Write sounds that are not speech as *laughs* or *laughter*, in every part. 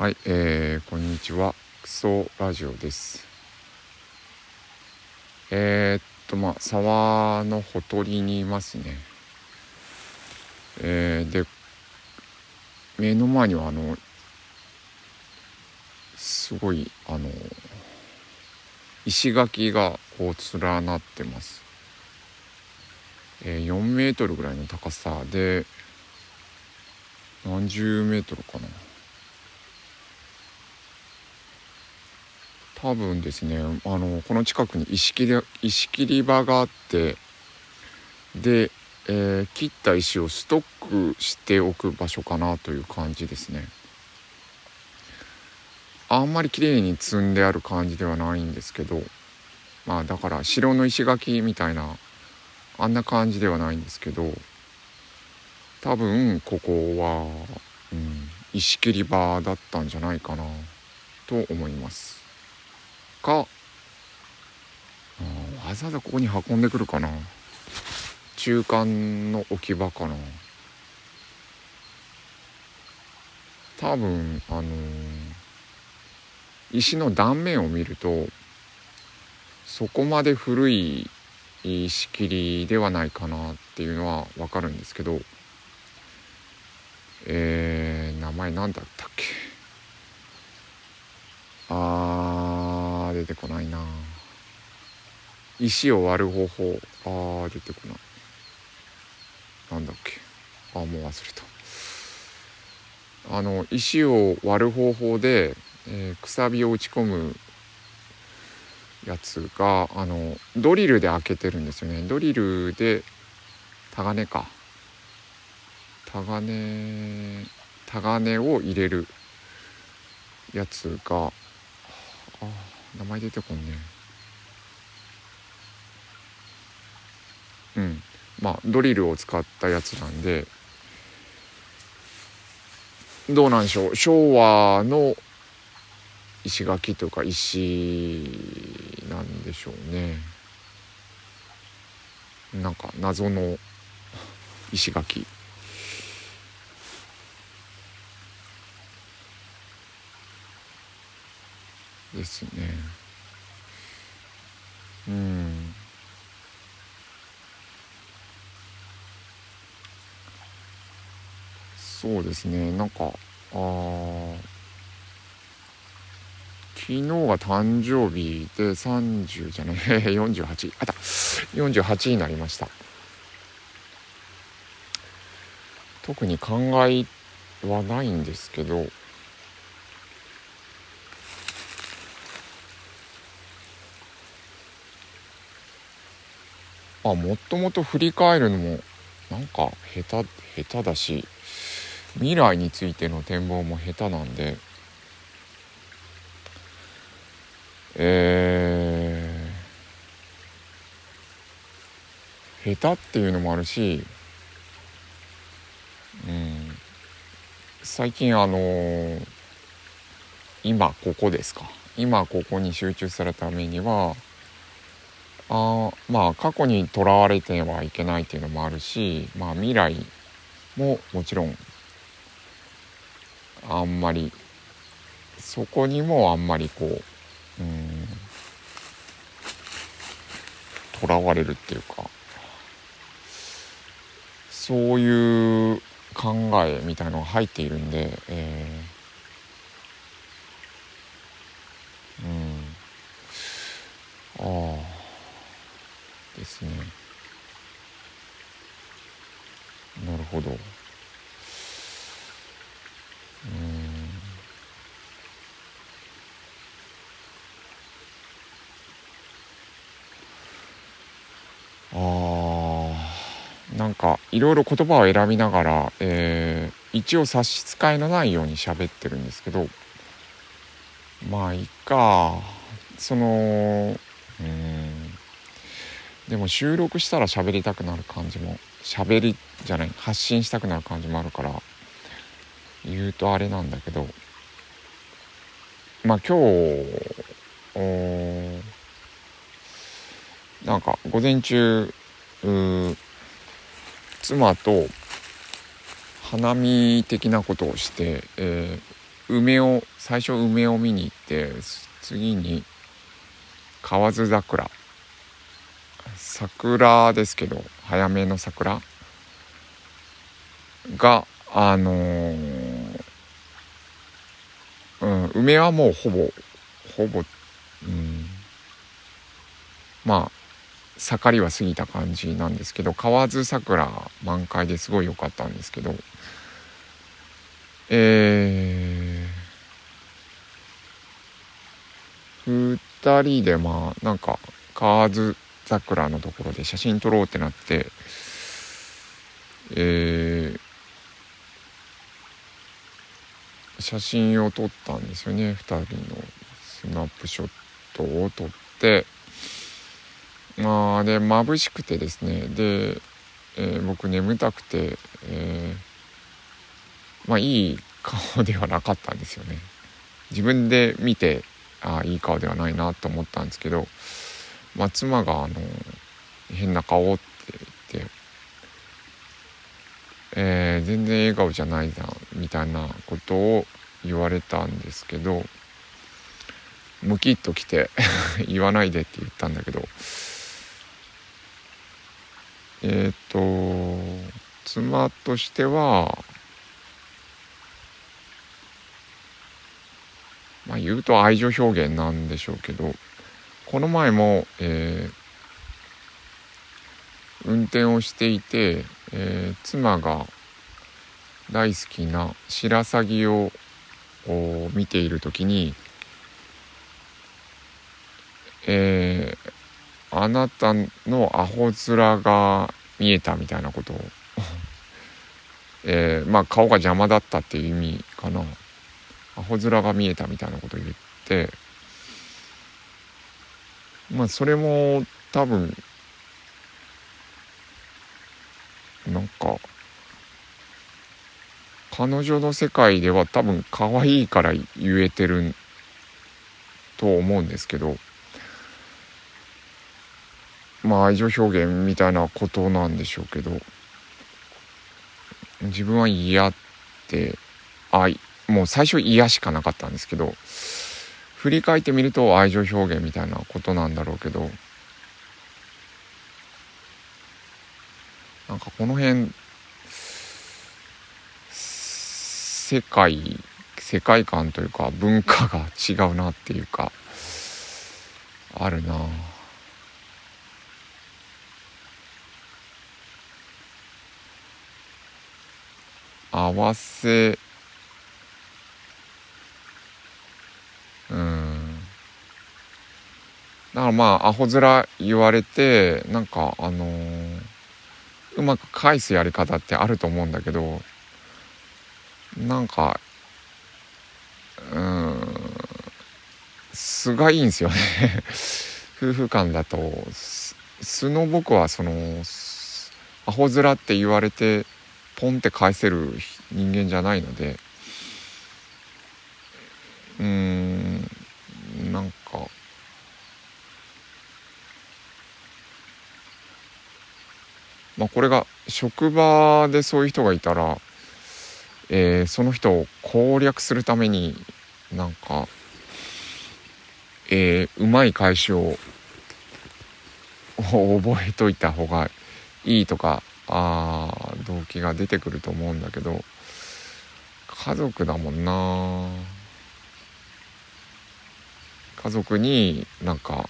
はい、えー、こんにちは。クソラジオです。えー、っと、まあ、沢のほとりにいますね。えー、で、目の前には、あの、すごい、あの、石垣がこう連なってます。えー、4メートルぐらいの高さで、何十メートルかな。多分ですねあのこの近くに石切り石切り場があってで、えー切った石をストックしておく場所かなという感じですね。あんまり綺麗に積んである感じではないんですけどまあだから城の石垣みたいなあんな感じではないんですけど多分ここは、うん、石切り場だったんじゃないかなと思います。か。あーわざわざここに運んでくるかな。中間の置き場かな。多分あのー石の断面を見るとそこまで古い石切りではないかなっていうのはわかるんですけどえー、名前何だったっけあー出てこないな。石を割る方法。あー出てこない。なんだっけ。あーもう忘れた。あの石を割る方法で、えーくさびを打ち込むやつがあのドリルで開けてるんですよね。ドリルでタガネか。タガネタガネを入れるやつがあ名前出てこんねうん。まあドリルを使ったやつなんで。どうなんでしょう？昭和の石垣というか石なんでしょうね。なんか謎の石垣。ですね。うん。そうですね。なんかあー昨日が誕生日で30じゃない *laughs* 48あった。48になりました。特に考えはないんですけどあもともと振り返るのもなんか下手下手だし未来についての展望も下手なんで。えー、下手っていうのもあるし、うん、最近あのー今ここですか。今ここに集中するためにはあまあ過去にとらわれてはいけないっていうのもあるし、まあ、未来ももちろんあんまりそこにもあんまりこううんとらわれるっていうかそういう考えみたいなのが入っているんで、えーうん。ああですね。なるほど。うん。あー。なんかいろいろ言葉を選びながら、えー一応差し支えのないように喋ってるんですけどまあいいか。そのでも収録したら喋りたくなる感じも喋りじゃない発信したくなる感じもあるから言うとあれなんだけどまあ今日なんか午前中妻と花見的なことをして、えー梅を最初梅を見に行って次に河津桜。桜ですけど早めの桜。があのー、うん、梅はもうほぼほぼ、うん、まあ盛りは過ぎた感じなんですけど河津桜満開ですごい良かったんですけどえー、2人でまあなんか河津桜のところで写真撮ろうってなってえー、写真を撮ったんですよね。2人のスナップショットを撮ってまあで眩しくてですね。で、えー、僕眠たくて、えー、まあいい顔ではなかったんですよね。自分で見てああいい顔ではないなと思ったんですけど、まあ、妻があの変な顔って言って、えー、全然笑顔じゃないじゃんみたいなことを言われたんですけどムキッときて *laughs* 言わないでって言ったんだけどえっ、と妻としてはまあ言うと愛情表現なんでしょうけどこの前も、えー、運転をしていて、えー、妻が大好きな白鷺を見ている時に、えー、あなたのアホ面が見えたみたいなことを *laughs* えー、まあ顔が邪魔だったっていう意味かな。アホ面が見えたみたいなことを言ってまあそれも多分なんか彼女の世界では多分可愛いから言えてると思うんですけどまあ愛情表現みたいなことなんでしょうけど自分は嫌ってあもう最初嫌しかなかったんですけど振り返ってみると愛情表現みたいなことなんだろうけどなんかこの辺世界世界観というか文化が違うなっていうかあるな。合わせうんだからまあアホ面言われてなんかあのー、うまく返すやり方ってあると思うんだけどなんかうん素がいいんですよね。*laughs* 夫婦間だと素の僕はそのアホ面って言われてポンって返せる人間じゃないのでうんかまあこれが職場でそういう人がいたら、えー、その人を攻略するためになんか、えー、うまい返しを *laughs* 覚えといた方がいいとかあ動機が出てくると思うんだけど家族だもんな。家族になんか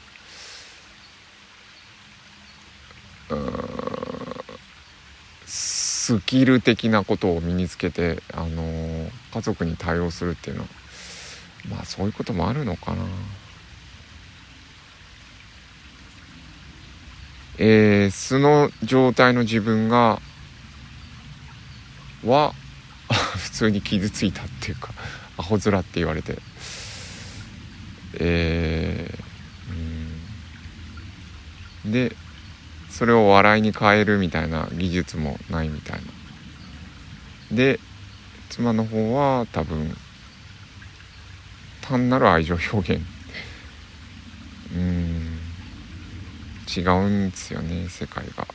スキル的なことを身につけて、あのー、家族に対応するっていうのはまあそういうこともあるのかな。えー、素の状態の自分がは *laughs* 普通に傷ついたっていうかアホ面って言われてえー、うんでそれを笑いに変えるみたいな技術もないみたいな。で妻の方は多分単なる愛情表現。うん。違うんですよね世界が。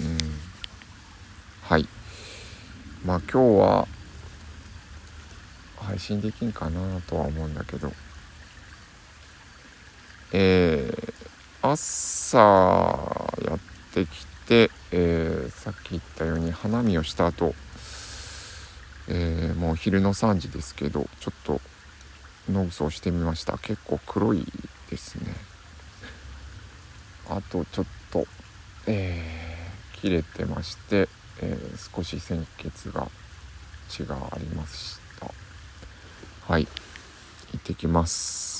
うん。はい。まあ今日は配信できんかなとは思うんだけど。えー、朝やってきて、えー、さっき言ったように花見をした後、えー、もう昼の3時ですけどちょっとノグソをしてみました。結構黒いですね。あとちょっと、え、切れてまして、え、少し鮮血が血がありました。はい。行ってきます。